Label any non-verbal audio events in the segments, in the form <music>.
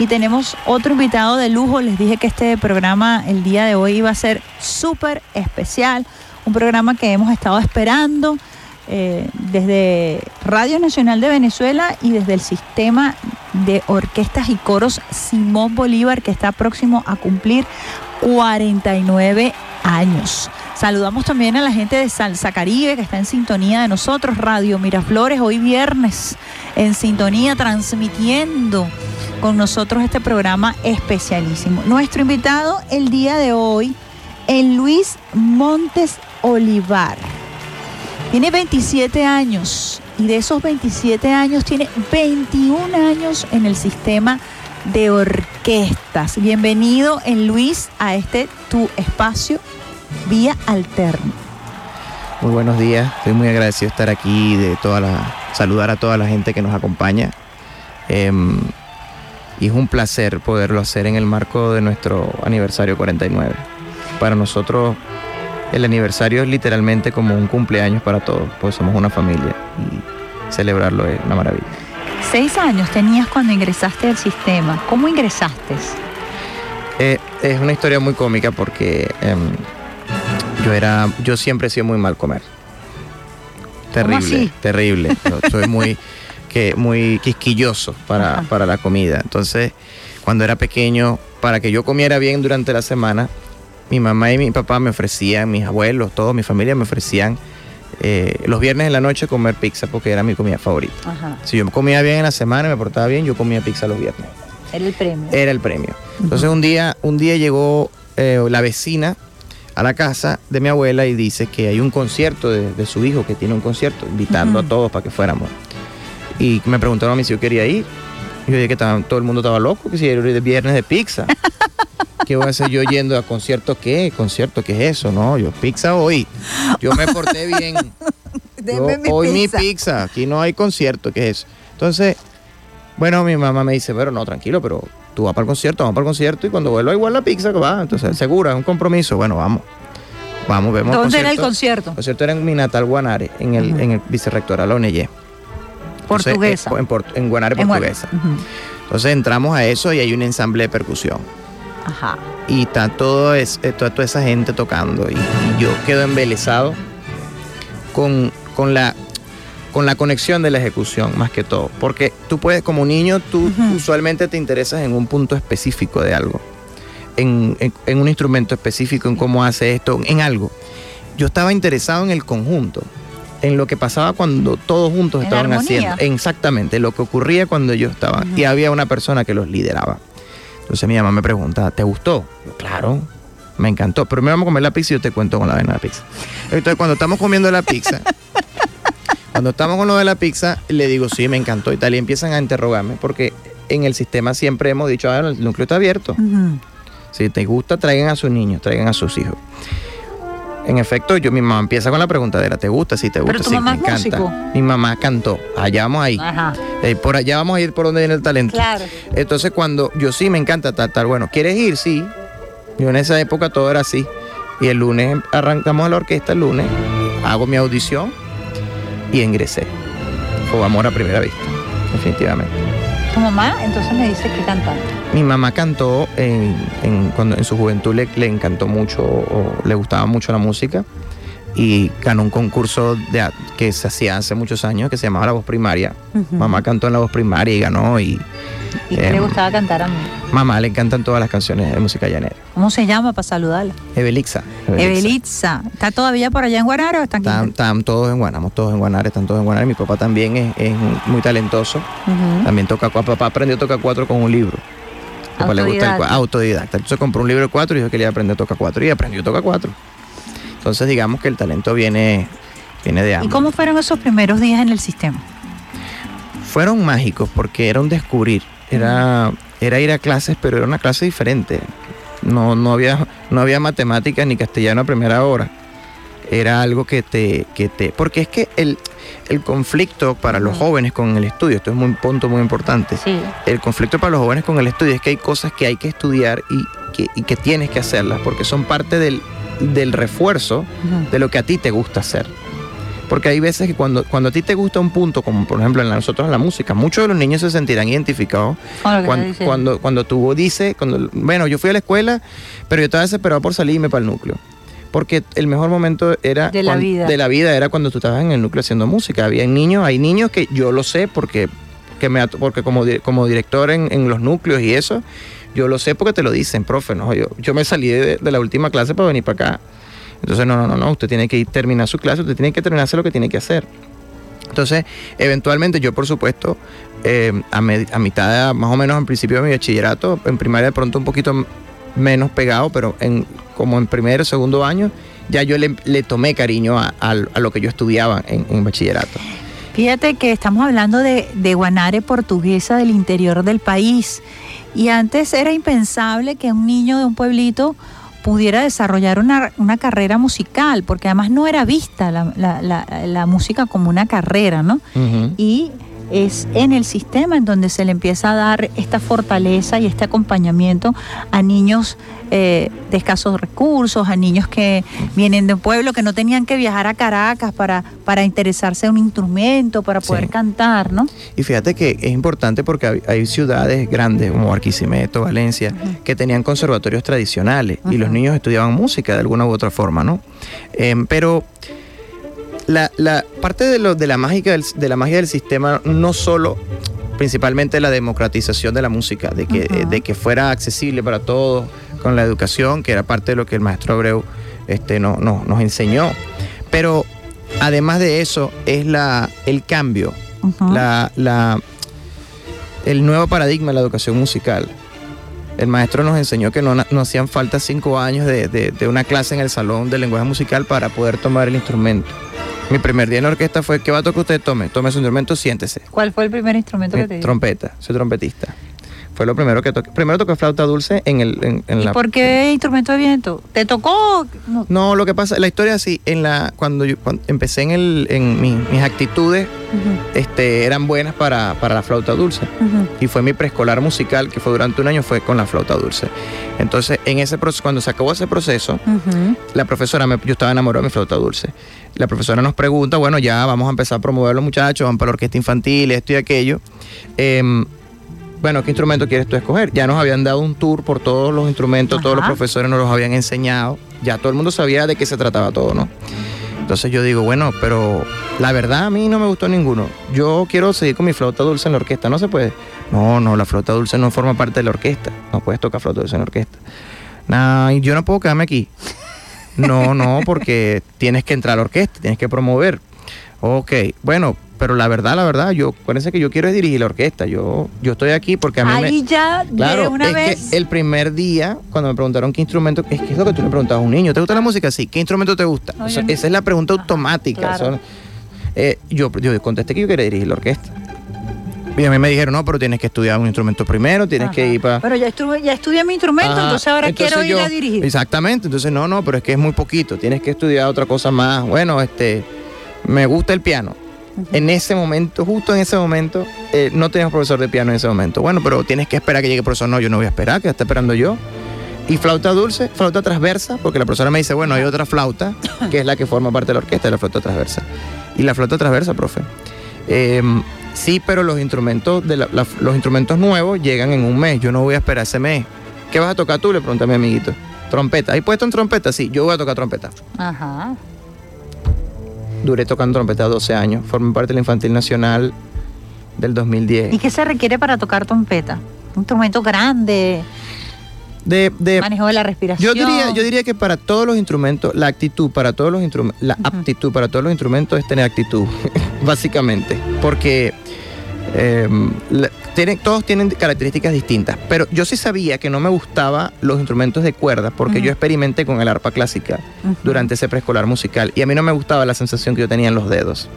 Y tenemos otro invitado de lujo. Les dije que este programa el día de hoy iba a ser súper especial. Un programa que hemos estado esperando eh, desde Radio Nacional de Venezuela y desde el sistema de orquestas y coros Simón Bolívar, que está próximo a cumplir 49 años. Saludamos también a la gente de Salsa Caribe que está en sintonía de nosotros, Radio Miraflores, hoy viernes en sintonía, transmitiendo con nosotros este programa especialísimo. Nuestro invitado el día de hoy, el Luis Montes Olivar. Tiene 27 años y de esos 27 años tiene 21 años en el sistema de orquestas. Bienvenido en Luis a este tu espacio vía alterna. Muy buenos días, estoy muy agradecido de estar aquí, de toda la, saludar a toda la gente que nos acompaña. Em, y es un placer poderlo hacer en el marco de nuestro aniversario 49. Para nosotros el aniversario es literalmente como un cumpleaños para todos, pues somos una familia y celebrarlo es una maravilla. Seis años tenías cuando ingresaste al sistema. ¿Cómo ingresaste? Eh, es una historia muy cómica porque em, yo era, yo siempre he sido muy mal comer. Terrible, terrible. soy muy, que, muy quisquilloso para, para la comida. Entonces, cuando era pequeño, para que yo comiera bien durante la semana, mi mamá y mi papá me ofrecían, mis abuelos, toda mi familia me ofrecían eh, los viernes en la noche comer pizza porque era mi comida favorita. Si yo comía bien en la semana y me portaba bien, yo comía pizza los viernes. Era el premio. Era el premio. Entonces un día, un día llegó eh, la vecina a la casa de mi abuela y dice que hay un concierto de, su hijo, que tiene un concierto, invitando a todos para que fuéramos. Y me preguntaron a mí si yo quería ir. Y yo dije que todo el mundo estaba loco, que si era el viernes de pizza. <laughs> ¿Qué voy a hacer yo yendo a concierto qué? ¿Concierto qué es eso? No, yo pizza hoy. Yo me porté bien. <laughs> hoy mi pizza. Aquí no hay concierto, ¿qué es eso? Entonces, bueno, mi mamá me dice, pero no, tranquilo, pero tú vas para el concierto, vamos para el concierto y cuando vuelva igual la pizza que va. Entonces, segura, es un compromiso. Bueno, vamos. Vamos, vemos. ¿Dónde era el concierto? El concierto era en mi natal Guanare, en el, en el vicerrectoral ONEYE. Portuguesa. En, en, Guanare, portuguesa. Entonces entramos a eso y hay un ensamble de percusión. Y está todo es, eh, toda, toda, esa gente tocando. Y, yo quedo embelesado con, con, la, con la conexión de la ejecución, más que todo. Porque tú puedes, como niño, tú usualmente te interesas en un punto específico de algo. En, un instrumento específico, en cómo hace esto, en algo. Yo estaba interesado en el conjunto en lo que pasaba cuando todos juntos estaban haciendo. Exactamente, lo que ocurría cuando yo estaba. Y había una persona que los lideraba. Entonces mi mamá me pregunta, ¿te gustó? claro, me encantó. Pero me vamos a comer la pizza y yo te cuento con la vaina de la pizza. Entonces cuando estamos comiendo la pizza, <laughs> cuando estamos con lo de la pizza, le digo, sí, me encantó y tal. Y empiezan a interrogarme porque en el sistema siempre hemos dicho, ah, el núcleo está abierto. Si te gusta, traigan a sus niños, traigan a sus hijos. En efecto, yo mi mamá empieza con la preguntadera, ¿te gusta? Sí, te gusta, sí, me encanta. Mi mamá cantó, allá vamos ahí. Eh, por allá vamos a ir por donde viene el talento. Claro. Entonces cuando yo sí me encanta tal, tal, bueno, ¿quieres ir? Sí. Yo en esa época todo era así. Y el lunes arrancamos a la orquesta el lunes, hago mi audición y ingresé. Fue amor a primera vista, definitivamente. ¿Tu mamá entonces me dice que cantante? Mi mamá cantó en, cuando en su juventud le, le encantó mucho, o le gustaba mucho la música y ganó un concurso de, que se hacía hace muchos años que se llamaba La Voz Primaria. Mamá cantó en La Voz Primaria y ganó. ¿Y, ¿Y qué le em, gustaba cantar a mí? Mamá le encantan todas las canciones de música llanera. ¿Cómo se llama para saludarla? Evelixa. Evelixa. ¿Está todavía por allá en Guanare o está aquí? Están, todos en Guanare, todos en Guanare, están todos en Guanare. Mi papá también es, muy talentoso. También toca, papá aprendió a tocar cuatro con un libro. Papá le gusta el autodidacta. Entonces compró un libro de cuatro y dijo que quería aprender a tocar cuatro. Y aprendió a tocar cuatro. Entonces digamos que el talento viene, viene de ambos. ¿Y cómo fueron esos primeros días en el sistema? Fueron mágicos porque era un descubrir. Era, era ir a clases, pero era una clase diferente. No, no, había, no había matemáticas ni castellano a primera hora. Era algo que te, que te. Porque es que el, el conflicto para los jóvenes con el estudio, esto es un punto muy importante. El conflicto para los jóvenes con el estudio es que hay cosas que hay que estudiar y que, y que tienes que hacerlas porque son parte del, del refuerzo de lo que a ti te gusta hacer. Porque hay veces que cuando, cuando a ti te gusta un punto, como por ejemplo en nosotros en la música, muchos de los niños se sentirán identificados cuando, cuando, cuando, tú dices, cuando, bueno, yo fui a la escuela, pero yo estaba desesperado por salirme para el núcleo porque el mejor momento era de la, vida. de la vida era cuando tú estabas en el núcleo haciendo música. Había niños, hay niños que yo lo sé porque, que me, porque como, como director en, en, los núcleos y eso, yo lo sé porque te lo dicen, profe, no, yo, yo me salí de, la última clase para venir para acá. Entonces, no, no, no, no, usted tiene que ir, terminar su clase, usted tiene que terminarse lo que tiene que hacer. Entonces, eventualmente yo, por supuesto, eh, a, mitad, más o menos en principio de mi bachillerato, en primaria de pronto un poquito menos pegado, pero en, como en primer o segundo año, ya yo le, tomé cariño a, lo que yo estudiaba en, bachillerato. Fíjate que estamos hablando de Guanare portuguesa del interior del país. Y antes era impensable que un niño de un pueblito pudiera desarrollar una, una, carrera musical, porque además no era vista la, la, la, música como una carrera, ¿no? Y es en el sistema en donde se le empieza a dar esta fortaleza y este acompañamiento a niños eh, de escasos recursos, a niños que vienen de un pueblo que no tenían que viajar a Caracas para, para interesarse en un instrumento, para poder cantar, ¿no? Y fíjate que es importante porque hay, ciudades grandes como Arquisimeto, Valencia, que tenían conservatorios tradicionales y los niños estudiaban música de alguna u otra forma, ¿no? Em, pero la, la parte de, lo, de, la mágica del, de la magia del sistema no solo principalmente la democratización de la música, de que, de que fuera accesible para todos con la educación, que era parte de lo que el maestro Abreu este, no, nos enseñó. Pero además de eso, es la, el cambio, la, la, el nuevo paradigma de la educación musical. El maestro nos enseñó que no, no hacían falta cinco años de, de, una clase en el salón de lenguaje musical para poder tomar el instrumento. Mi primer día en la orquesta fue, ¿qué va a tocar usted? Tome, tome su instrumento, siéntese. ¿Cuál fue el primer instrumento que te dio? Trompeta, soy trompetista. Fue lo primero que toqué. Primero toqué flauta dulce en el en, ¿Y por qué instrumento de viento? ¿Te tocó? No. lo que pasa, la historia así, en la cuando yo empecé en el en mis actitudes este eran buenas para, la flauta dulce. Y fue mi preescolar musical que fue durante un año fue con la flauta dulce. Entonces, en ese proceso cuando se acabó ese proceso, la profesora me, yo estaba enamorado de mi flauta dulce. La profesora nos pregunta, bueno, ya vamos a empezar a promover a los muchachos, van para la orquesta infantil, esto y aquello. Eh, bueno, ¿qué instrumento quieres tú escoger? Ya nos habían dado un tour por todos los instrumentos, todos los profesores nos los habían enseñado, ya todo el mundo sabía de qué se trataba todo, ¿no? Entonces yo digo, bueno, pero la verdad a mí no me gustó ninguno. Yo quiero seguir con mi flauta dulce en la orquesta, ¿no se puede? No, no, la flauta dulce no forma parte de la orquesta, no puedes tocar flauta dulce en la orquesta. Nah, yo no puedo quedarme aquí. No, no, porque tienes que entrar a la orquesta, tienes que promover. Ok, bueno, pero la verdad, la verdad, yo, acuérdense que yo quiero dirigir la orquesta. Yo, yo estoy aquí porque a mí Ahí ya, claro, una es vez. Que el primer día, cuando me preguntaron qué instrumento, es que es lo que tú le preguntabas a un niño, ¿te gusta la música? Sí, ¿qué instrumento te gusta? esa es la pregunta automática. Eh, yo, yo contesté que yo quería dirigir la orquesta. Y a mí me dijeron, no, pero tienes que estudiar un instrumento primero, tienes que ir para... Pero ya, estuve, ya estudié mi instrumento, entonces ahora quiero ir a dirigir. Exactamente, entonces no, no, pero es que es muy poquito, tienes que estudiar otra cosa más. Bueno, este, me gusta el piano en ese momento, justo en ese momento, eh, no teníamos profesor de piano en ese momento. Bueno, pero tienes que esperar que llegue el profesor. No, yo no voy a esperar, que está esperando yo. Y flauta dulce, flauta transversa, porque la profesora me dice, bueno, hay otra flauta, que es la que forma parte de la orquesta, la flauta transversa. Y la flauta transversa, profe. Em, sí, pero los instrumentos, de los instrumentos nuevos llegan en un mes. Yo no voy a esperar ese mes. ¿Qué vas a tocar tú? Le pregunté a mi amiguito. Trompeta. ¿Hay puesto en trompeta? Sí, yo voy a tocar trompeta. Ajá. Duré tocando trompeta 12 años. Formé parte de la Infantil Nacional del 2010. ¿Y qué se requiere para tocar trompeta? Un instrumento grande. De, de, manejo de la respiración. Yo diría, yo diría que para todos los instrumentos, la actitud para todos los instrumentos, la aptitud para todos los instrumentos es tener actitud, <laughs> básicamente. Porque Todos tienen características distintas, pero yo sí sabía que no me gustaban los instrumentos de cuerda porque yo experimenté con el arpa clásica durante ese preescolar musical y a mí no me gustaba la sensación que yo tenía en los dedos.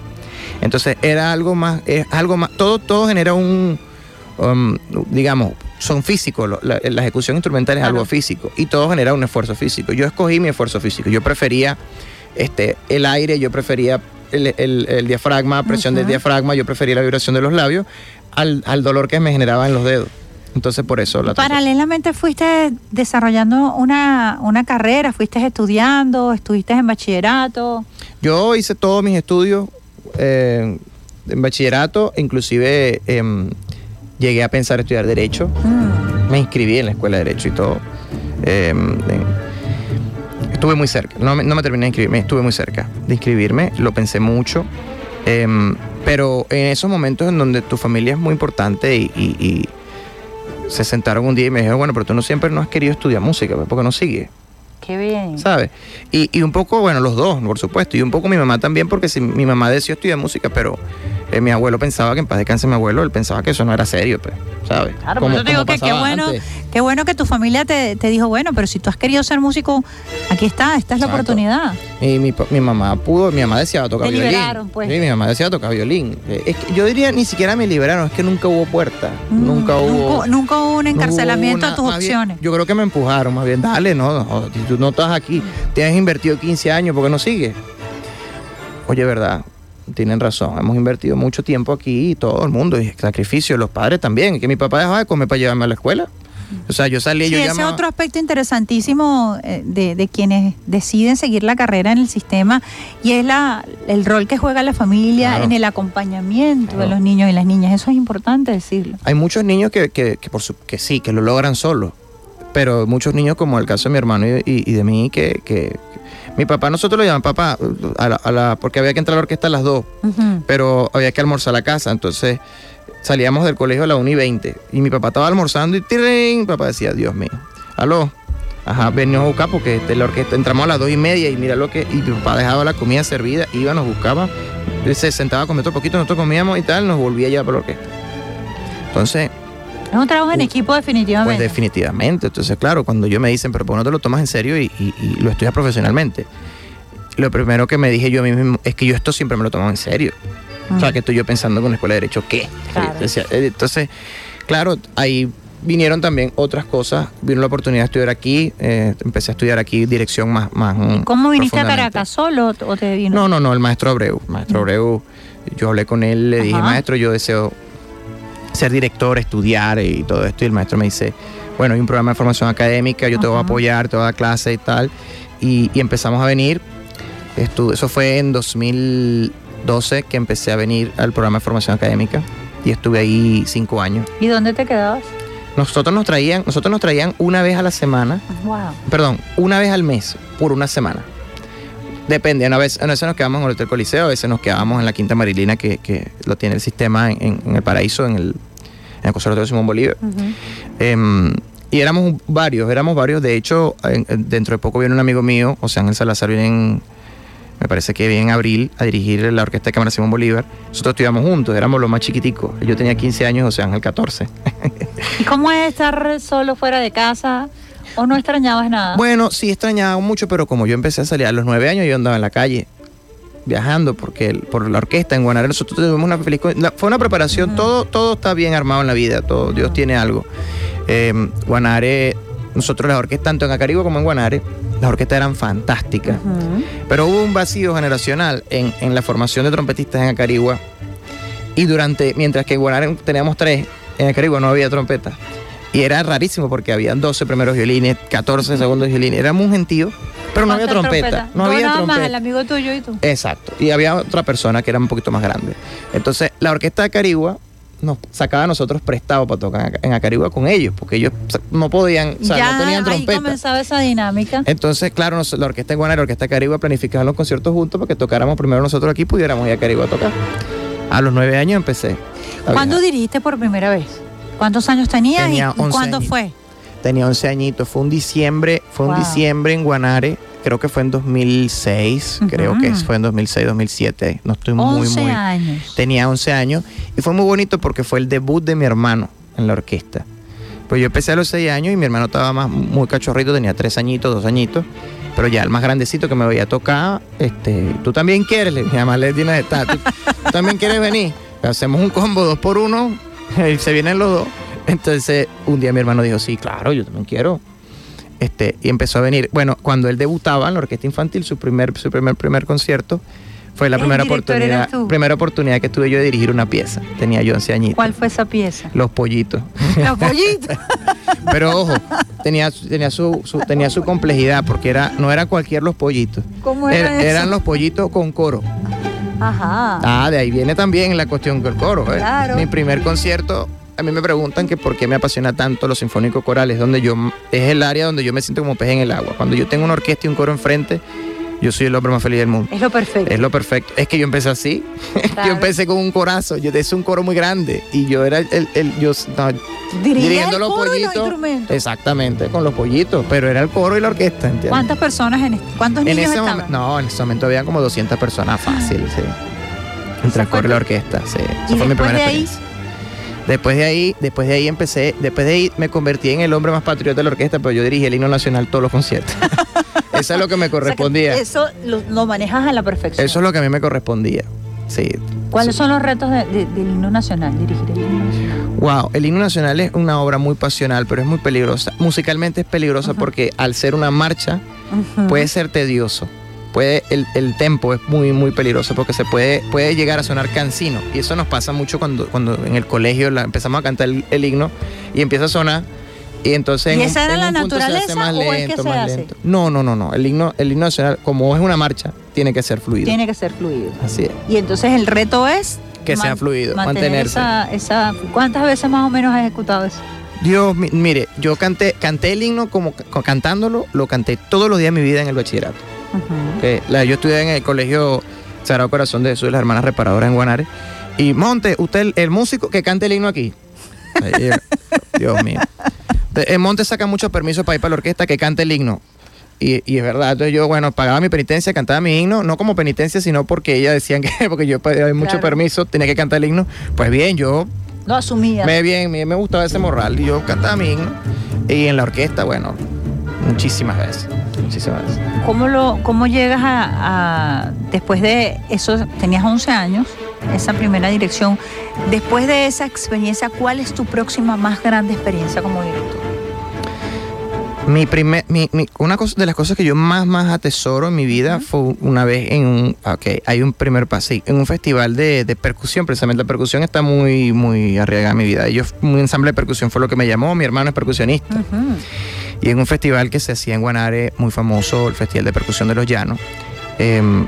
Entonces era algo más, es algo más, todo, todo genera un, um, digamos, son físicos, la, ejecución instrumental es algo físico y todo genera un esfuerzo físico. Yo escogí mi esfuerzo físico, yo prefería este, el aire, yo prefería el, diafragma, presión del diafragma, yo prefería la vibración de los labios al, dolor que me generaba en los dedos. Entonces por eso la Paralelamente fuiste desarrollando una, una carrera, fuiste estudiando, estuviste en bachillerato. Yo hice todos mis estudios eh, en bachillerato, inclusive em, llegué a pensar estudiar Derecho. Mm. Me inscribí en la Escuela de Derecho y todo. Em, estuve muy cerca, no me, terminé de inscribirme, estuve muy cerca de inscribirme, lo pensé mucho. Pero en esos momentos en donde tu familia es muy importante y, se sentaron un día y me dijeron, bueno, pero tú no siempre no has querido estudiar música, pues, ¿por qué no sigues? Qué bien. ¿Sabes? Y, y, un poco, bueno, los dos, por supuesto. Y un poco mi mamá también, porque si, mi mamá decidió estudiar música, pero eh, mi abuelo pensaba que en paz descanse mi abuelo, él pensaba que eso no era serio, pues, ¿sabes? Claro, pero yo te digo que qué bueno, qué bueno que tu familia te, dijo, bueno, pero si tú has querido ser músico, aquí está, esta es la oportunidad. Y mi, mi, mamá pudo, mi mamá decía tocar te violín. Liberaron, pues. Sí, mi mamá decía tocar violín. Eh, es que yo diría ni siquiera me liberaron, es que nunca hubo puerta, mm, nunca hubo. Nunca, hubo un encarcelamiento a tus opciones. yo creo que me empujaron, más bien, dale, no, no, tú no estás aquí, te has invertido 15 años, ¿por qué no sigues? Oye, verdad, tienen razón. Hemos invertido mucho tiempo aquí y todo el mundo, y sacrificio, los padres también. Que mi papá dejaba de comer para llevarme a la escuela. O sea, yo salí sí, yo ese es otro aspecto interesantísimo eh, de, quienes deciden seguir la carrera en el sistema y es la, el rol que juega la familia en el acompañamiento de los niños y las niñas. Eso es importante decirlo. Hay muchos niños que, que, por su, que sí, que lo logran solos, pero muchos niños, como el caso de mi hermano y, de mí, que, que, mi papá, nosotros lo llamamos papá, a la, porque había que entrar a la orquesta a las dos, pero había que almorzar a la casa, entonces salíamos del colegio a las 1 y 20 y mi papá estaba almorzando y tirén, papá decía, Dios mío, aló, ajá, venimos a buscar porque de la orquesta entramos a las 2 y media y mira lo que, y mi papá dejaba la comida servida, iba, nos buscaba, se sentaba a comer otro poquito, nosotros comíamos y tal, nos volvía ya para la orquesta. Entonces, es un trabajo en equipo definitivamente. Pues definitivamente. Entonces, claro, cuando yo me dicen, pero ¿por qué no te lo tomas en serio y, lo estudias profesionalmente? Lo primero que me dije yo mismo es que yo esto siempre me lo tomo en serio. O sea, que estoy yo pensando con la escuela de Derecho, ¿qué? Eh, entonces, claro, ahí vinieron también otras cosas. Vino la oportunidad de estudiar aquí. Eh, empecé a estudiar aquí dirección más. más ¿Y ¿Cómo viniste a Caracas? ¿Solo o te vino? No, no, no, el maestro Abreu. Maestro Abreu, yo hablé con él, le dije, maestro, yo deseo ser director, estudiar y todo esto. Y el maestro me dice, bueno, hay un programa de formación académica, yo te voy a apoyar, te voy a dar clase y tal. Y, empezamos a venir. eso fue en 2012 que empecé a venir al programa de formación académica y estuve ahí cinco años. ¿Y dónde te quedabas? Nosotros nos traían, nosotros nos traían una vez a la semana. Perdón, una vez al mes por una semana. Depende, a veces, veces nos quedamos en el Hotel Coliseo, a veces nos quedamos en la Quinta Marilina, que, lo tiene el sistema en, el Paraíso, en el, en el Conservatorio Simón Bolívar. Em, y éramos varios, éramos varios. De hecho, dentro de poco viene un amigo mío, o sea, Ángel Salazar, viene en, me parece que viene en abril a dirigir la Orquesta de Cámara Simón Bolívar. Nosotros estudiamos juntos, éramos los más chiquiticos. Yo tenía 15 años, o sea, Ángel 14. ¿Y cómo es estar solo fuera de casa? ¿O no extrañabas nada? Bueno, sí extrañaba mucho, pero como yo empecé a salir a los nueve años, yo andaba en la calle viajando porque por la orquesta en Guanare nosotros tuvimos una feliz fue una preparación todo todo está bien armado en la vida todo Dios tiene algo. Em, Guanare nosotros las orquestas tanto en Acaribo como en Guanare las orquestas eran fantásticas. Pero hubo un vacío generacional en, en la formación de trompetistas en Acarigua y durante mientras que en Guanare teníamos tres en Acarigua no había trompeta y era rarísimo porque habían 12 primeros violines, 14 segundos violines. Éramos un gentío, pero no había trompeta. No había nada más el amigo tuyo y tú. Exacto. Y había otra persona que era un poquito más grande. Entonces, la orquesta de Carigua nos sacaba a nosotros prestado para tocar en Acarigua con ellos, porque ellos no podían, o sea, no tenían trompeta. Ahí comenzaba esa dinámica. Entonces, claro, la orquesta de Guanara y la orquesta de Carigua planificaban los conciertos juntos para que tocáramos primero nosotros aquí y pudiéramos ir a Carigua a tocar. A los nueve años empecé. ¿Cuándo dirigiste por primera vez? ¿Cuántos años tenías y cuándo fue? Tenía 11 añitos. Fue un diciembre, fue un diciembre en Guanare. Creo que fue en 2006, creo que fue en 2006, 2007. No estoy muy, 11 años. Tenía 11 años y fue muy bonito porque fue el debut de mi hermano en la orquesta. Pues yo empecé a los 6 años y mi hermano estaba más muy cachorrito, tenía 3 añitos, 2 añitos. Pero ya el más grandecito que me veía tocar, este, tú también quieres, le más le tienes ¿tú, tú también quieres venir. Hacemos un combo dos por uno <laughs> se vienen los dos. Entonces, un día mi hermano dijo, sí, claro, yo también quiero. Este, y empezó a venir. Bueno, cuando él debutaba en la orquesta infantil, su primer, su primer, primer concierto Fue la primera oportunidad, primera oportunidad que tuve yo de dirigir una pieza. Tenía yo 11 añitos. ¿Cuál fue esa pieza? Los pollitos. Los <laughs> pollitos. Pero ojo, tenía, tenía, su, tenía su complejidad porque era, no era cualquier los pollitos. ¿Cómo era Eran los pollitos con coro. Ajá. Ah, de ahí viene también la cuestión del coro. ¿eh? Claro. Mi primer concierto a mí me preguntan que por qué me apasiona tanto los sinfónicos corales, donde yo es el área donde yo me siento como pez en el agua. Cuando yo tengo una orquesta y un coro enfrente, yo soy el hombre más feliz del mundo. Es lo perfecto. Es lo perfecto. Es que yo empecé así. <laughs> yo empecé con un corazo. Yo es un coro muy grande. Y yo era el, el, yo dirigiendo los pollitos. exactamente, con los pollitos. Pero era el coro y la orquesta. ¿Cuántas personas en cuántos niños ese estaban? no, en ese momento había como 200 personas fácil, sí. Entre el coro y la orquesta, sí. Esa fue mi primera de Después de ahí, después de ahí empecé, después de ahí me convertí en el hombre más patriota de la orquesta, pero yo dirigí el himno nacional todos los conciertos. <laughs> eso es lo que me <laughs> correspondía. eso lo, manejas a la perfección. Eso es lo que a mí me correspondía. Sí. ¿Cuáles son los retos del himno nacional, dirigir el himno nacional? Wow, el himno nacional es una obra muy pasional, pero es muy peligrosa. Musicalmente es peligrosa porque al ser una marcha puede ser tedioso puede, el, el tempo es muy, muy peligroso porque se puede, puede llegar a sonar cansino. Y eso nos pasa mucho cuando, cuando en el colegio la, empezamos a cantar el, himno y empieza a sonar. Y entonces. ¿Y esa era la naturaleza más o es que se hace? No, no, no, no. El himno, el himno nacional, como es una marcha, tiene que ser fluido. Tiene que ser fluido. Así es. Y entonces el reto es. Que sea fluido, mantenerse. Esa, ¿Cuántas veces más o menos has ejecutado eso? Dios, mire, yo canté, canté el himno como cantándolo, lo canté todos los días de mi vida en el bachillerato yo estudié en el colegio Sagrado Corazón de Jesús de las Hermanas Reparadoras en Guanare. Y Monte, usted el, músico que cante el himno aquí. <laughs> Dios mío. En Monte saca muchos permisos para ir para la orquesta que cante el himno. Y, es verdad, entonces yo, bueno, pagaba mi penitencia, cantaba mi himno, no como penitencia, sino porque ella decían que, <laughs> porque yo pedía mucho permiso, tenía que cantar el himno. Pues bien, yo... Lo asumía. Me bien, me, me gustaba ese moral y yo cantaba mi himno. Y en la orquesta, bueno, muchísimas veces. ¿Cómo, lo, cómo llegas a, después de eso, tenías 11 años, esa primera dirección, después de esa experiencia, ¿cuál es tu próxima más grande experiencia como director? Mi primer, mi, una cosa de las cosas que yo más más atesoro en mi vida fue una vez en un, okay, hay un primer paso, en un festival de, percusión, precisamente la percusión está muy muy arriesgada en mi vida. Yo un ensamble de percusión fue lo que me llamó, mi hermano es percusionista. Y en un festival que se hacía en Guanare, muy famoso, el Festival de Percusión de los Llanos, em,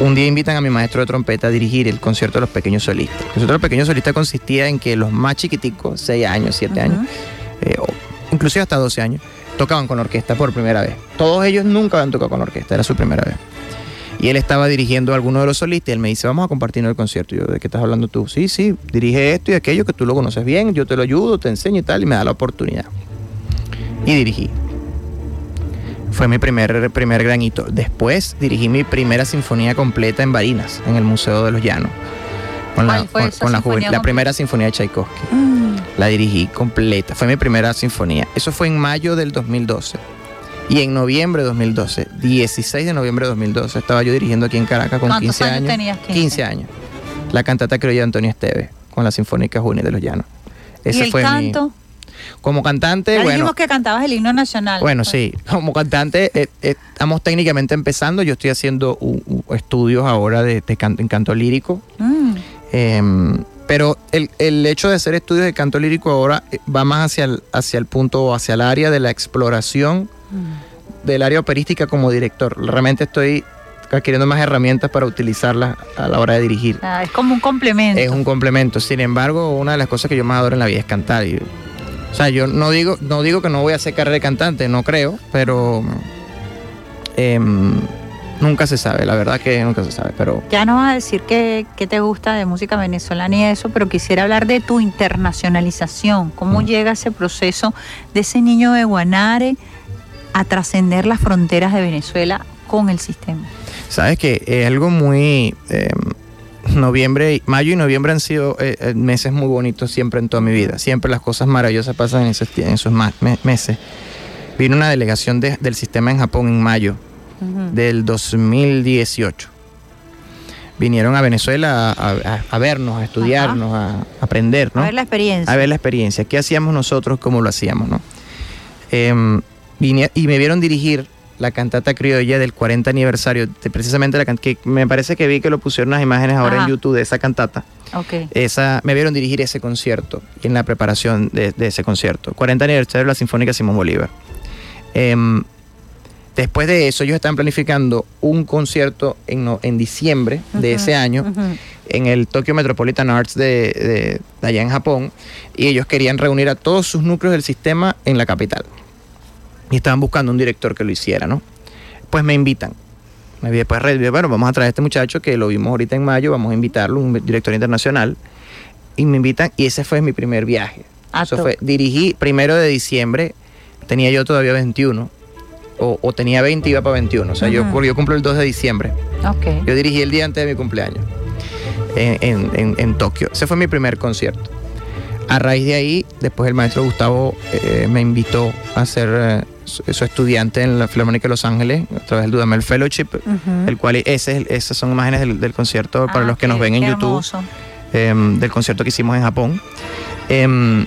un día invitan a mi maestro de trompeta a dirigir el concierto de los pequeños solistas. El concierto de los pequeños solistas consistía en que los más chiquiticos, 6 años, 7 años, eh, inclusive hasta 12 años, tocaban con orquesta por primera vez. Todos ellos nunca habían tocado con orquesta, era su primera vez. Y él estaba dirigiendo a alguno de los solistas y él me dice, vamos a compartir el concierto. Y yo, ¿de qué estás hablando tú? Sí, sí, dirige esto y aquello que tú lo conoces bien, yo te lo ayudo, te enseño y tal, y me da la oportunidad y dirigí. Fue mi primer, primer granito. Después dirigí mi primera sinfonía completa en Barinas, en el Museo de los Llanos. Con la, con, la, la, primera sinfonía de Tchaikovsky. Mm. La dirigí completa. Fue mi primera sinfonía. Eso fue en mayo del 2012. Y en noviembre de 2012, 16 de noviembre de 2012, estaba yo dirigiendo aquí en Caracas con 15 años. Tenías 15? años. La cantata criolla de Antonio Esteves con la Sinfónica Juvenil de los Llanos. Ese ¿Y el fue canto? Como cantante, ya bueno. dijimos que cantabas el himno nacional. Bueno, sí. Como cantante, eh, eh, estamos técnicamente empezando. Yo estoy haciendo estudios ahora de, en canto lírico. Mm. Em, pero el, hecho de hacer estudios de canto lírico ahora eh, va más hacia el, hacia el punto, hacia el área de la exploración mm. del área operística como director. Realmente estoy adquiriendo más herramientas para utilizarlas a la hora de dirigir. Ah, es como un complemento. Es un complemento. Sin embargo, una de las cosas que yo más adoro en la vida es cantar. Y o sea, yo no digo, no digo que no voy a hacer carrera de cantante, no creo, pero em, nunca se sabe, la verdad que nunca se sabe. Pero ya no vas a decir que, te gusta de música venezolana y eso, pero quisiera hablar de tu internacionalización. ¿Cómo mm. llega ese proceso de ese niño de Guanare a trascender las fronteras de Venezuela con el sistema? Sabes que es algo muy em, noviembre, mayo y noviembre han sido eh, eh, meses muy bonitos siempre en toda mi vida. Siempre las cosas maravillosas pasan en esos, esos meses. Vino una delegación del sistema en Japón en mayo del 2018. Vinieron a Venezuela a, vernos, a estudiarnos, a, aprender, ¿no? A ver la experiencia. A ver la experiencia. ¿Qué hacíamos nosotros? ¿Cómo lo hacíamos, no? Em, y me vieron dirigir la cantata criolla del 40 aniversario, de precisamente la que me parece que vi que lo pusieron las imágenes ahora en YouTube de esa cantata. Okay. Esa, me vieron dirigir ese concierto en la preparación de, ese concierto. 40 aniversario de la Sinfónica Simón Bolívar. Em, después de eso, ellos están planificando un concierto en, en diciembre de ese año en el Tokyo Metropolitan Arts de, de, allá en Japón. Y ellos querían reunir a todos sus núcleos del sistema en la capital. Y estaban buscando un director que lo hiciera, ¿no? Pues me invitan. Me vi después, bueno, vamos a traer a este muchacho que lo vimos ahorita en mayo, vamos a invitarlo, un director internacional. Y me invitan, y ese fue mi primer viaje. Ah, Eso fue, dirigí primero de diciembre, tenía yo todavía 21, o, tenía 20 y iba para 21. O sea, yo, yo cumplo el 2 de diciembre. Okay. Yo dirigí el día antes de mi cumpleaños en, en, Tokio. Ese fue mi primer concierto. A raíz de ahí, después el maestro Gustavo eh, me invitó a ser eh, su, estudiante en la Filarmónica de Los Ángeles a través del Dudamel Fellowship, el cual ese, esas son imágenes del, concierto para ah, los que nos ven en YouTube, em, del concierto que hicimos en Japón. Em,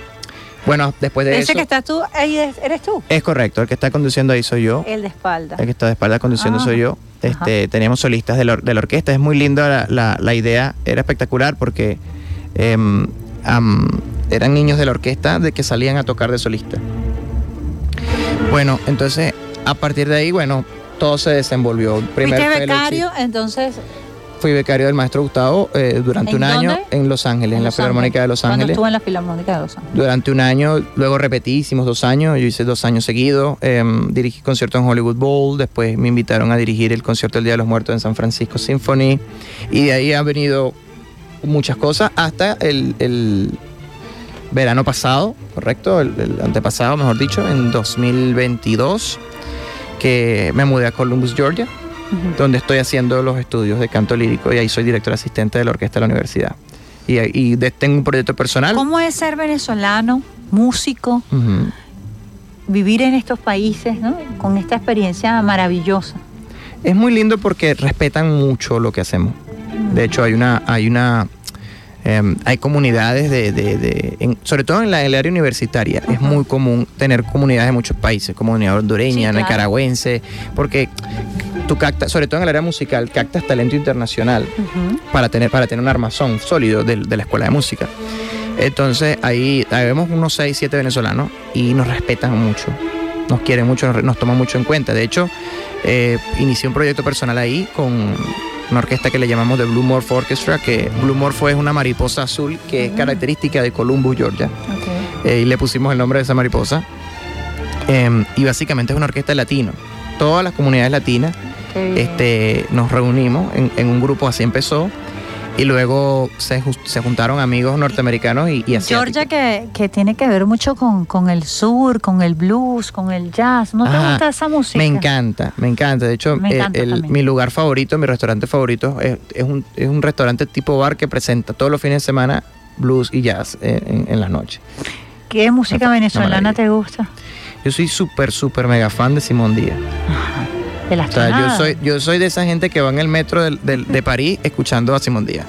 bueno, después de eso. Ese que estás tú, ahí eres tú. Es correcto, el que está conduciendo ahí soy yo. El de espalda. El que está de espalda conduciendo soy yo. Este, teníamos solistas de la, orquesta, es muy linda la, idea, era espectacular porque em, eran niños de la orquesta de que salían a tocar de solista. Bueno, entonces a partir de ahí, bueno, todo se desenvolvió. Primer becario, entonces Fui becario del maestro Gustavo eh, durante un año en Los Ángeles, en, la Filarmónica de Los Ángeles. estuvo en la Filarmónica de Los Ángeles? Durante un año, luego repetí, hicimos dos años, yo hice dos años seguidos, em, dirigí conciertos en Hollywood Bowl, después me invitaron a dirigir el concierto del Día de los Muertos en San Francisco Symphony, y de ahí han venido muchas cosas hasta el, verano pasado, correcto, el, el, antepasado, mejor dicho, en 2022, que me mudé a Columbus, Georgia donde estoy haciendo los estudios de canto lírico y ahí soy director asistente de la orquesta de la universidad. Y, tengo un proyecto personal. ¿Cómo es ser venezolano, músico, vivir en estos países con esta experiencia maravillosa? Es muy lindo porque respetan mucho lo que hacemos. De hecho, hay una, hay una Em, hay comunidades de, sobre todo en la, el área universitaria, es muy común tener comunidades de muchos países, comunidad hondureña, nicaragüense, porque tú captas, sobre todo en el área musical, captas talento internacional para, tener, para tener un armazón sólido de, la escuela de música. Entonces ahí, vemos unos 6, 7 venezolanos y nos respetan mucho, nos quieren mucho, nos toman mucho en cuenta. De hecho, eh, inicié un proyecto personal ahí con una orquesta que le llamamos The Blue Morph Orchestra, que Blue Morph es una mariposa azul que es característica de Columbus, Georgia. Eh, y le pusimos el nombre de esa mariposa. Em, y básicamente es una orquesta latino. Todas las comunidades latinas este, nos reunimos en, en un grupo, así empezó y luego se, juntaron amigos norteamericanos y, y Georgia que, que, tiene que ver mucho con, el sur, con el blues, con el jazz. ¿No te gusta esa música? Me encanta, me encanta. De hecho, eh, mi lugar favorito, mi restaurante favorito es, un, es, un, restaurante tipo bar que presenta todos los fines de semana blues y jazz en, en, la noche. ¿Qué música venezolana te gusta? Yo soy súper, súper mega fan de Simón Díaz. De las yo soy, yo soy de esa gente que va en el metro de, de, París escuchando a Simón Díaz.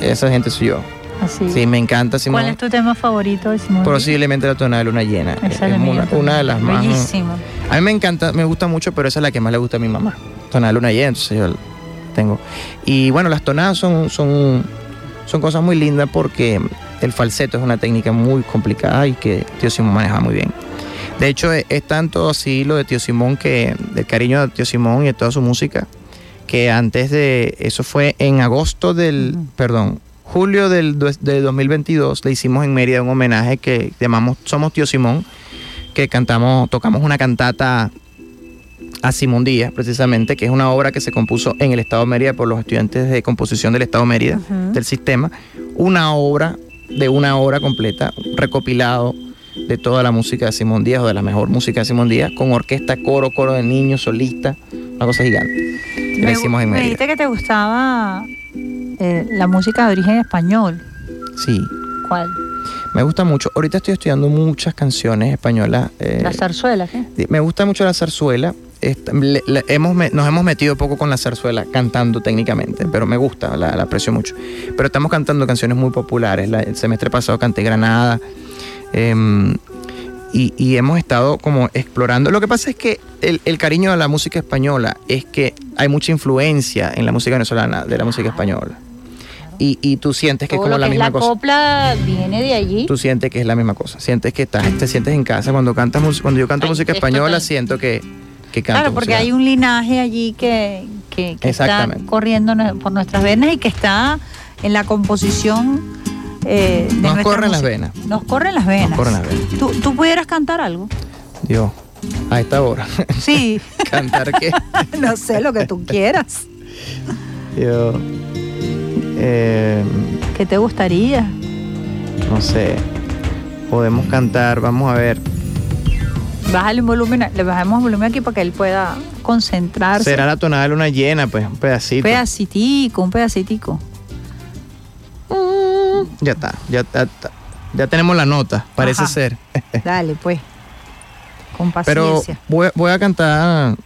Esa gente soy yo. Así. Sí, me encanta Simón. ¿Cuál es tu tema favorito de Simón? Posiblemente la tonada de luna llena. es una, de las más. Bellísimo. A mí me encanta, me gusta mucho, pero esa es la que más le gusta a mi mamá. Tonada de luna llena, entonces yo tengo. Y bueno, las tonadas son, son, son cosas muy lindas porque el falseto es una técnica muy complicada y que tío Simón maneja muy bien. De hecho, es, tanto así lo de Tío Simón que del cariño de Tío Simón y de toda su música, que antes de eso fue en agosto del, perdón, julio del de 2022 le hicimos en Mérida un homenaje que llamamos Somos Tío Simón, que cantamos, tocamos una cantata a Simón Díaz, precisamente, que es una obra que se compuso en el Estado de Mérida por los estudiantes de composición del Estado de Mérida, del sistema. Una obra de una hora completa, recopilado de toda la música de Simón Díaz o de la mejor música de Simón Díaz, con orquesta, coro, coro de niños, solista, una cosa gigante. Me, hicimos en me dijiste que te gustaba eh, la música de origen español. Sí. ¿Cuál? Me gusta mucho. Ahorita estoy estudiando muchas canciones españolas. Eh, ¿La zarzuela qué? Me gusta mucho la zarzuela. hemos, nos hemos metido poco con la zarzuela cantando técnicamente, pero me gusta, la, aprecio mucho. Pero estamos cantando canciones muy populares. el semestre pasado canté Granada, Em, y, hemos estado como explorando. Lo que pasa es que el, cariño a la música española es que hay mucha influencia en la música venezolana de la música española. Y, tú sientes que es como la misma la cosa. copla viene de allí. Tú sientes que es la misma cosa. Sientes que estás, te sientes en casa. Cuando cantas cuando yo canto música española, siento que, que canto. Claro, porque hay un linaje allí que, que, está corriendo por nuestras venas y que está en la composición eh, de Nos corren las venas. Nos corren las venas. Nos corren las venas. ¿Tú, ¿Tú pudieras cantar algo? Dios, a esta hora. Sí. <laughs> ¿Cantar qué? <laughs> no sé, lo que tú quieras. Yo... Eh, ¿Qué te gustaría? No sé. Podemos cantar, vamos a ver. Bájale un volumen, le bajamos el volumen aquí para que él pueda concentrarse. Será la tonada de luna llena, pues, un pedacito. Un pedacitico, un pedacitico. Ya está, ya, ya, tenemos la nota, parece ser. <laughs> Dale, pues. Con paciencia. Pero voy, a cantar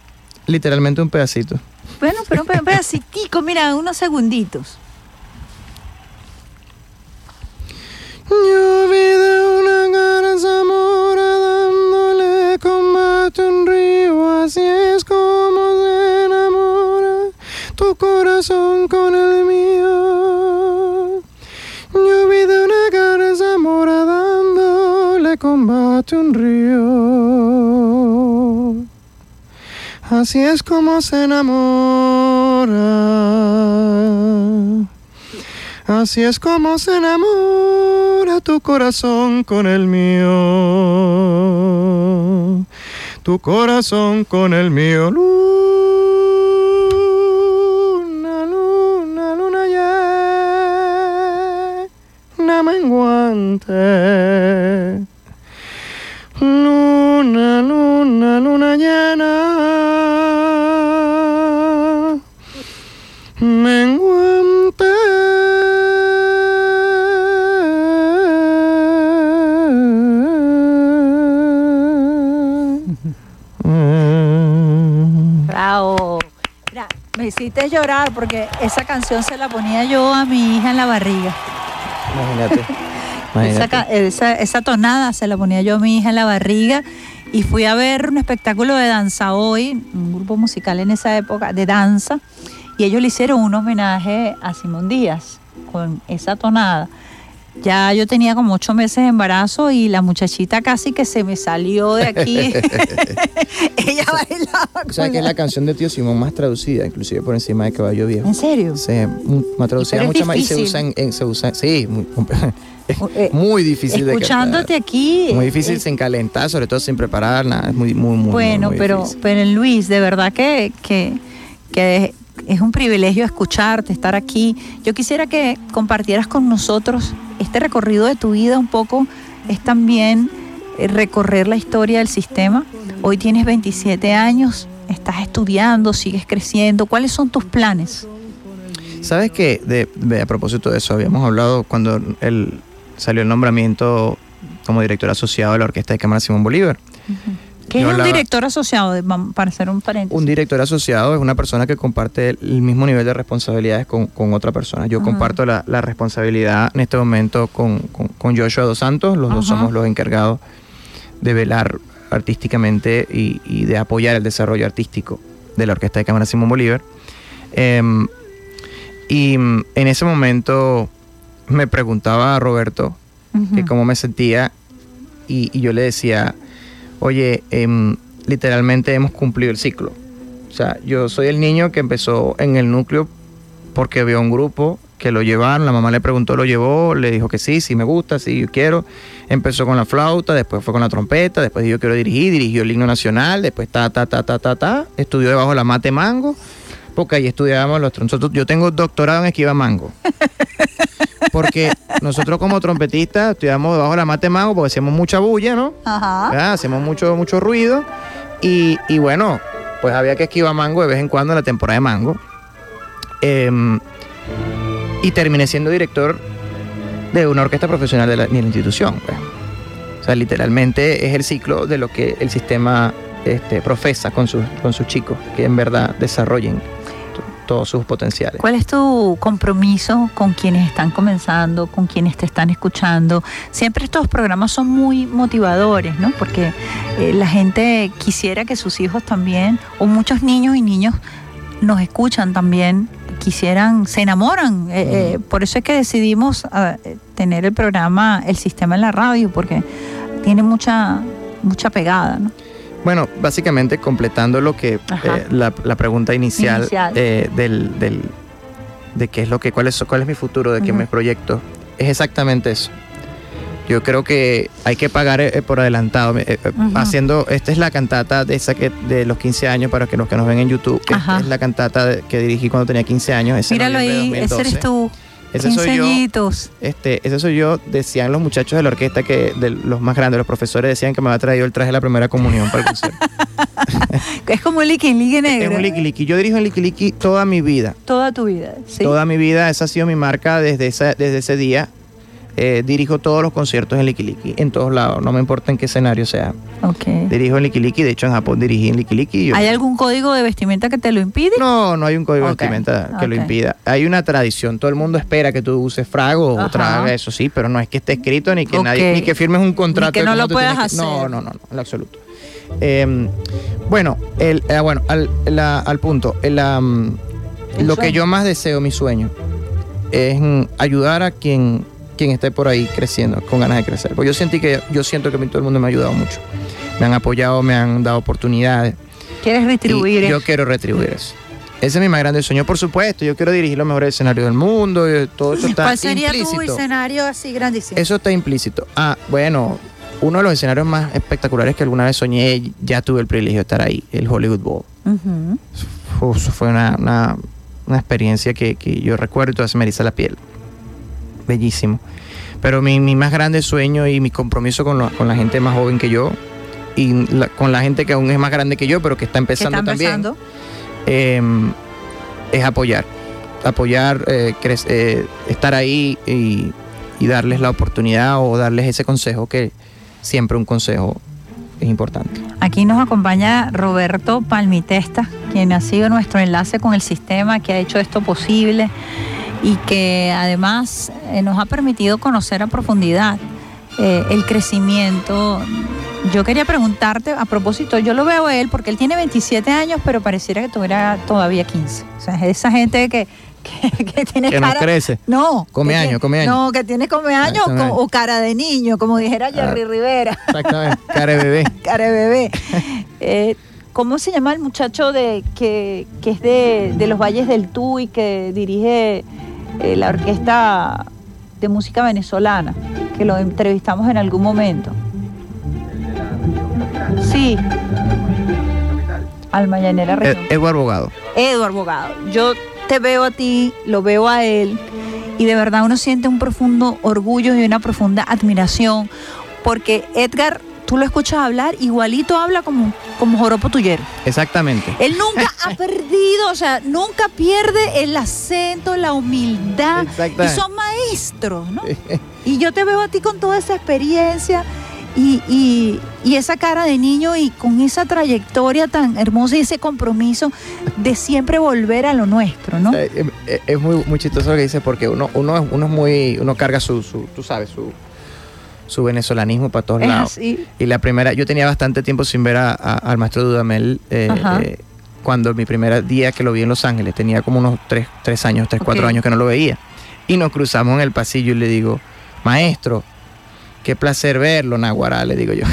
literalmente un pedacito. Bueno, pero un pedacitico, mira, unos segunditos. Yo vi de una garza mora dándole combate un río, así es como se enamora tu corazón con el mío. Combate un río. Así es como se enamora. Así es como se enamora tu corazón con el mío. Tu corazón con el mío. Luna, luna, luna llena menguante. Luna, luna, luna llena. me hiciste llorar porque esa canción se la ponía yo a mi hija en la barriga. Imagínate. Esa, tonada se la ponía yo a mi hija en la barriga y fui a ver un espectáculo de danza hoy, un grupo musical en esa época de danza, y ellos le hicieron un homenaje a Simón Díaz con esa tonada. Ya yo tenía como ocho meses de embarazo y la muchachita casi que se me salió de aquí. <laughs> <laughs> Ella bailaba. O sea, que es la canción de Tío Simón más traducida, inclusive por encima de Caballo Viejo. ¿En serio? Sí, más traducida mucho más y se usa en, se usa, sí, muy, <laughs> eh, muy difícil de Escuchándote aquí. Muy difícil sin calentar, sobre todo sin preparar nada. Es muy, muy, muy Bueno, pero, pero Luis, de verdad que, que, que es un privilegio escucharte, estar aquí. Yo quisiera que compartieras con nosotros este recorrido de tu vida un poco, es también eh, recorrer la historia del sistema. Hoy tienes 27 años, estás estudiando, sigues creciendo. ¿Cuáles son tus planes? Sabes que, de, a propósito de eso, habíamos hablado cuando el, salió el nombramiento como director asociado de la Orquesta de Cámara Simón Bolívar. ¿Qué es un director asociado? Para hacer un paréntesis. Un director asociado es una persona que comparte el mismo nivel de responsabilidades con, otra persona. Yo comparto la, responsabilidad en este momento con, Joshua Dos Santos. Los dos somos los encargados de velar artísticamente y, de apoyar el desarrollo artístico de la Orquesta de Cámara Simón Bolívar. Em, y en ese momento me preguntaba a Roberto cómo me sentía y yo le decía oye, em, literalmente hemos cumplido el ciclo. O sea, yo soy el niño que empezó en el núcleo porque vio un grupo que lo llevaron, la mamá le preguntó, lo llevó, le dijo que sí, sí me gusta, sí, yo quiero. Empezó con la flauta, después fue con la trompeta, después yo quiero dirigir, dirigió el himno nacional, después ta, ta, ta, ta, ta, ta, estudió debajo de la mate mango, porque ahí estudiábamos los trompos. Yo tengo doctorado en esquiva mango. <laughs> Porque <laughs> nosotros como trompetistas estudiamos debajo de la mate mango porque hacemos mucha bulla, ¿no? Ajá. Hacemos mucho, mucho ruido. Y, bueno, pues había que esquivar mango de vez en cuando en la temporada de mango. Em, y terminé siendo director de una orquesta profesional de la, institución. Pues. O sea, literalmente es el ciclo de lo que el sistema este, profesa con sus, con sus chicos, que en verdad desarrollen todos sus potenciales. ¿Cuál es tu compromiso con quienes están comenzando, con quienes te están escuchando? Siempre estos programas son muy motivadores, ¿no? Porque eh, la gente quisiera que sus hijos también, o muchos niños y niños nos escuchan también, quisieran, se enamoran. Eh, eh, por eso es que decidimos tener el programa El Sistema en la Radio, porque tiene mucha, mucha pegada, ¿no? Bueno, básicamente completando lo que eh, la, pregunta inicial, eh, del, de qué es lo que, cuál es, cuál es mi futuro, de qué me proyecto, es exactamente eso. Yo creo que hay que pagar eh, por adelantado. Haciendo, esta es la cantata de esa que de los 15 años para que los que nos ven en YouTube. Esta es la cantata que dirigí cuando tenía 15 años. Míralo ahí, ese eres tú. Ese soy yo. Este, ese soy yo, decían los muchachos de la orquesta que de los más grandes, los profesores decían que me había traído el traje de la primera comunión para el concierto. <laughs> es como el liqui negro. Es un liqui Yo dirijo el liqui toda mi vida. Toda tu vida, sí. Toda mi vida, esa ha sido mi marca desde, esa, desde ese día. Eh, dirijo todos los conciertos en Likiliki, en todos lados, no me importa en qué escenario sea. Okay. Dirijo en Likiliki, de hecho en Japón dirigí en Likiliki. ¿Hay algún código de vestimenta que te lo impide? No, no hay un código de vestimenta que lo impida. Hay una tradición, todo el mundo espera que tú uses frago o traga, eso sí, pero no es que esté escrito ni que nadie, ni que firmes un contrato. que no lo puedas hacer. No, no, no, no, en absoluto. Em, bueno, el, eh, bueno al, al, punto, lo que yo más deseo, mi sueño, es ayudar a quien quien esté por ahí creciendo, con ganas de crecer. Porque yo sentí que yo siento que todo el mundo me ha ayudado mucho. Me han apoyado, me han dado oportunidades. ¿Quieres retribuir eso? Yo quiero retribuir eso. Ese es mi más grande sueño, por supuesto. Yo quiero dirigir los mejores escenarios del mundo. Todo eso está ¿Cuál sería tu escenario así grandísimo? Eso está implícito. Ah, bueno, uno de los escenarios más espectaculares que alguna vez soñé, ya tuve el privilegio de estar ahí, el Hollywood Bowl. eso fue una, experiencia que, que, yo recuerdo y todavía se me eriza la piel bellísimo. Pero mi, más grande sueño y mi compromiso con, la gente más joven que yo y con la gente que aún es más grande que yo, pero que está empezando, también, em, es apoyar. Apoyar, eh, eh, estar ahí y, darles la oportunidad o darles ese consejo que siempre un consejo es importante. Aquí nos acompaña Roberto Palmitesta, quien ha sido nuestro enlace con el sistema, que ha hecho esto posible y que además eh, nos ha permitido conocer a profundidad eh, el crecimiento. Yo quería preguntarte, a propósito, yo lo veo a él porque él tiene 27 años, pero pareciera que tuviera todavía 15. O sea, es esa gente que, que, <laughs> tiene que cara... no crece. No. Come años, come años. No, que tiene come años o, cara de niño, como dijera Jerry ah, Rivera. Exactamente, cara de bebé. <laughs> cara de bebé. <laughs> Eh, ¿Cómo se llama el muchacho de que, que es de, de los Valles del Tuy, que dirige eh, la orquesta de música venezolana, que lo entrevistamos en algún momento. Sí. Alma Llanera Eduardo Bogado. Eduardo Bogado. Yo te veo a ti, lo veo a él, y de verdad uno siente un profundo orgullo y una profunda admiración, porque Edgar tú lo escuchas hablar, igualito habla como, como Joropo Tuyero. Exactamente. Él nunca ha <laughs> perdido, o sea, nunca pierde el acento, la humildad. Y son maestros, ¿no? y yo te veo a ti con toda esa experiencia y, esa cara de niño y con esa trayectoria tan hermosa y ese compromiso de siempre volver a lo nuestro, ¿no? Es muy, muy chistoso lo que dice porque uno, uno, uno es muy, uno carga su, su tú sabes, su su venezolanismo para todos lados. Y la primera, yo tenía bastante tiempo sin ver al maestro Dudamel. Eh, eh, cuando mi primer día que lo vi en Los Ángeles, tenía como unos tres, tres años, tres, cuatro años que no lo veía. Y nos cruzamos en el pasillo y le digo, maestro, qué placer verlo, Naguará, le digo yo.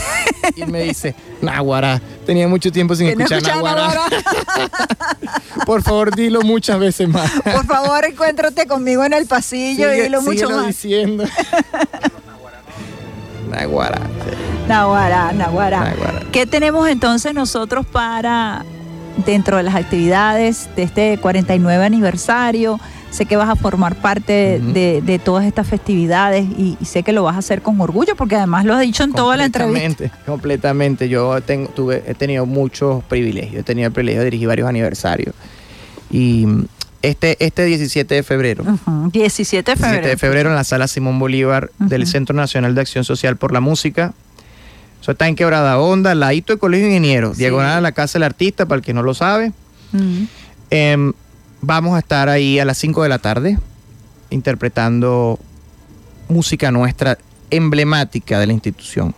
<laughs> y él me dice, Naguará, tenía mucho tiempo sin escuchar Naguará. <laughs> Por favor, dilo muchas veces más. Por favor, encuéntrate conmigo en el pasillo y dilo mucho más. diciendo. <laughs> Naguará. Naguará, Naguará. ¿Qué tenemos entonces nosotros para dentro de las actividades de este 49 aniversario? Sé que vas a formar parte de, todas estas festividades y, sé que lo vas a hacer con orgullo porque además lo has dicho en toda la entrevista. Completamente, yo tengo, tuve, he tenido muchos privilegios, he tenido el privilegio de dirigir varios aniversarios y este, este 17 de febrero. 17 de febrero. 17 de febrero en la sala Simón Bolívar del Centro Nacional de Acción Social por la Música. Eso está en Quebrada Onda, ladito del Colegio de Ingenieros, diagonal a la Casa del Artista, para el que no lo sabe. Em, vamos a estar ahí a las 5 de la tarde interpretando música nuestra emblemática de la institución.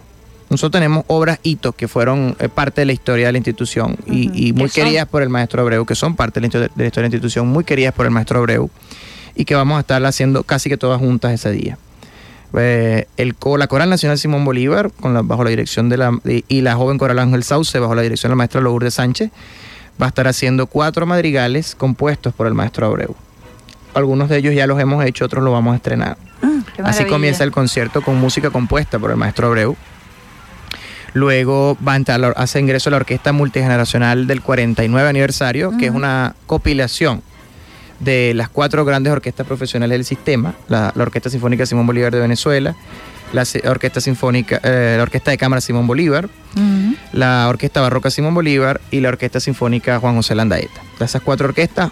Nosotros tenemos obras hitos que fueron eh, parte de la historia de la institución y, muy queridas por el maestro Abreu, que son parte de la, historia de la institución, muy queridas por el maestro Abreu y que vamos a estar haciendo casi que todas juntas ese día. Eh, el, la Coral Nacional Simón Bolívar, con la, bajo la dirección de la, y la joven Coral Ángel Sauce, bajo la dirección de la maestra Lourdes Sánchez, va a estar haciendo cuatro madrigales compuestos por el maestro Abreu. Algunos de ellos ya los hemos hecho, otros los vamos a estrenar. Ah, Así comienza el concierto con música compuesta por el maestro Abreu. Luego va a entrar, hace ingreso a la Orquesta Multigeneracional del 49 aniversario, que es una compilación de las cuatro grandes orquestas profesionales del sistema, la, Orquesta Sinfónica Simón Bolívar de Venezuela, la Orquesta Sinfónica, eh, la Orquesta de Cámara Simón Bolívar, la Orquesta Barroca Simón Bolívar y la Orquesta Sinfónica Juan José Landaeta. Esas cuatro orquestas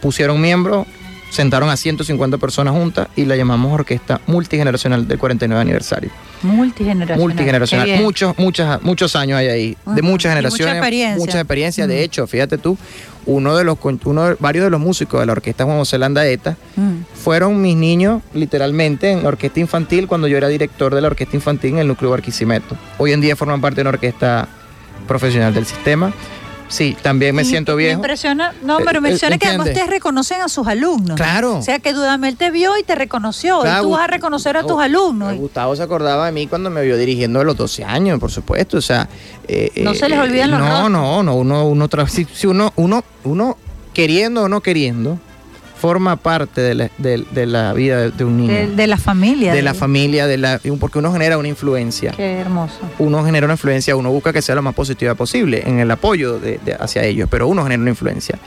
pusieron miembros, sentaron a 150 personas juntas y la llamamos Orquesta Multigeneracional del 49 aniversario. Multigeneracional. Multigeneracional. Muchos, muchos, muchos años hay ahí. De muchas generaciones. Mucha experiencia. Mucha experiencia. De hecho, fíjate tú, uno de los uno varios de los músicos de la orquesta Juan José Landaeta fueron mis niños literalmente en la orquesta infantil cuando yo era director de la orquesta infantil en el núcleo Barquisimeto. Hoy en día forman parte de una orquesta profesional del sistema Sí, también me siento viejo. Me impresiona, no, pero eh, menciona que además ustedes reconocen a sus alumnos. Claro. O sea que Dudamel te vio y te reconoció. y tú vas a reconocer a tus alumnos. Gustavo se acordaba de mí cuando me vio dirigiendo a los 12 años, por supuesto. O sea. Eh, no se les eh, olvidan los No, no, no. Uno, uno, si, uno, uno, uno queriendo o no queriendo, forma parte de la, de, la vida de, un niño. De, la familia. De, la familia, de la, porque uno genera una influencia. Qué hermoso. Uno genera una influencia, uno busca que sea lo más positiva posible en el apoyo de, hacia ellos, pero uno genera una influencia.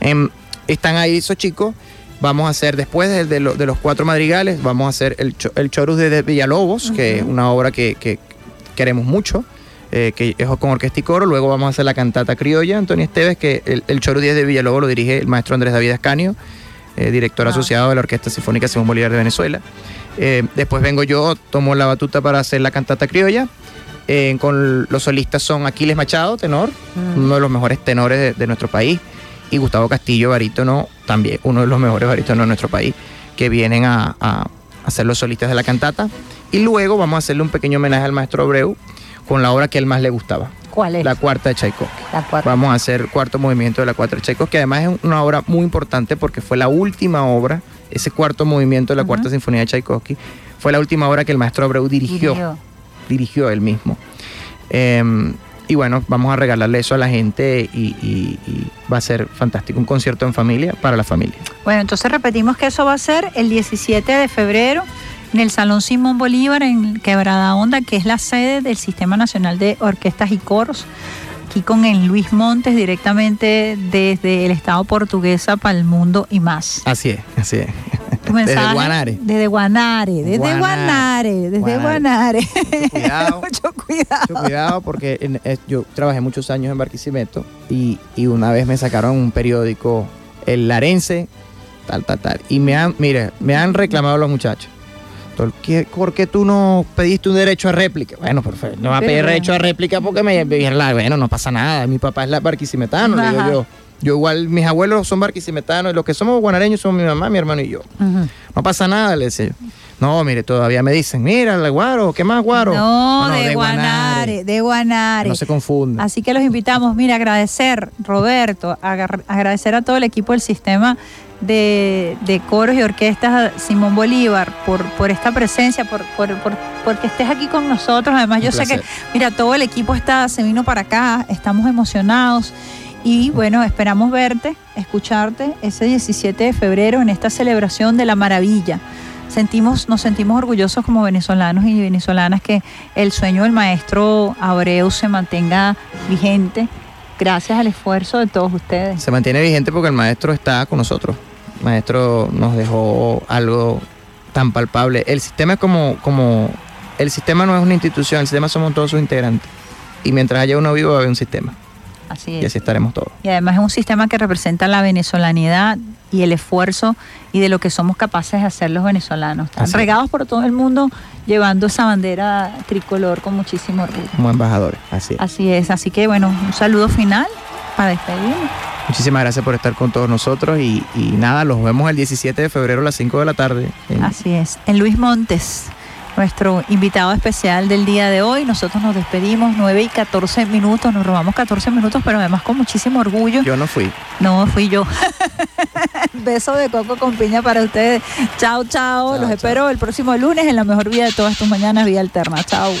Em, están ahí esos chicos. Vamos a hacer, después de, los cuatro madrigales, vamos a hacer el, el Chorus de Villalobos, que es una obra que, queremos mucho. Eh, que es con orquesta y coro. Luego vamos a hacer la cantata criolla, Antonio Esteves, que el, el Chorus 10 de Villalobos lo dirige el maestro Andrés David Ascanio. Eh, director ah. asociado de la Orquesta Sinfónica Simón Bolívar de Venezuela. Eh, después vengo yo, tomo la batuta para hacer la cantata criolla. Eh, con los solistas son Aquiles Machado, tenor, mm. uno de los mejores tenores de, nuestro país, y Gustavo Castillo, barítono, también uno de los mejores barítonos de nuestro país, que vienen a, a, ser los solistas de la cantata. Y luego vamos a hacerle un pequeño homenaje al maestro Abreu con la obra que a él más le gustaba. ¿Cuál es? La cuarta de Tchaikovsky. Vamos a hacer cuarto movimiento de la cuarta de Tchaikovsky, que además es una obra muy importante porque fue la última obra, ese cuarto movimiento de la cuarta sinfonía de Tchaikovsky, fue la última obra que el maestro Abreu dirigió. Dirigió, él mismo. Em, y bueno, vamos a regalarle eso a la gente y, va a ser fantástico. Un concierto en familia para la familia. Bueno, entonces repetimos que eso va a ser el 17 de febrero en el Salón Simón Bolívar en Quebrada Honda, que es la sede del Sistema Nacional de Orquestas y Coros. Aquí con el Luis Montes directamente desde el Estado portuguesa para el mundo y más. Así es, así es. desde Guanare. Desde Guanare, desde Guanare, desde Guanare. Mucho cuidado. <laughs> mucho cuidado. Mucho cuidado porque yo trabajé muchos años en Barquisimeto y, y una vez me sacaron un periódico, el Larense, tal, tal, tal. Y me han, mire, me han reclamado los muchachos ¿por qué tú no pediste un derecho a réplica? Bueno, perfecto, no va a pedir derecho a réplica porque me la, bueno, no pasa nada, mi papá es la barquisimetano, digo yo. Yo igual, mis abuelos son barquisimetanos y los que somos guanareños somos mi mamá, mi hermano y yo. No pasa nada, le decía No, mire, todavía me dicen, mira, el guaro, ¿qué más guaro? No, de, Guanare, de Guanare. No se confunda. Así que los invitamos, mira, agradecer, Roberto, agradecer a todo el equipo del sistema de, coros y orquestas Simón Bolívar por, por esta presencia, por, por, porque estés aquí con nosotros. Además, yo sé que, mira, todo el equipo está, se vino para acá, estamos emocionados. Y bueno, esperamos verte, escucharte ese 17 de febrero en esta celebración de la maravilla. Sentimos, nos sentimos orgullosos como venezolanos y venezolanas que el sueño del maestro Abreu se mantenga vigente gracias al esfuerzo de todos ustedes. Se mantiene vigente porque el maestro está con nosotros maestro nos dejó algo tan palpable. El sistema es como, como, el sistema no es una institución, el sistema somos todos sus integrantes. Y mientras haya uno vivo, va a haber un sistema. Así es. Y así estaremos todos. Y además es un sistema que representa la venezolanidad y el esfuerzo y de lo que somos capaces de hacer los venezolanos. Están regados por todo el mundo llevando esa bandera tricolor con muchísimo orgullo. Como embajadores, así es. Así es. Así que bueno, un saludo final para despedirnos. Muchísimas gracias por estar con todos nosotros y, nada, los vemos el 17 de febrero a las 5 de la tarde. Así es, en Luis Montes nuestro invitado especial del día de hoy. Nosotros nos despedimos 9 y 14 minutos, nos robamos 14 minutos, pero además con muchísimo orgullo. Yo no fui. No, fui yo. <laughs> Beso de coco con piña para ustedes. Chao, chao. Los espero el próximo lunes en la mejor vida de todas tus mañanas, Vía Alterna. Chao.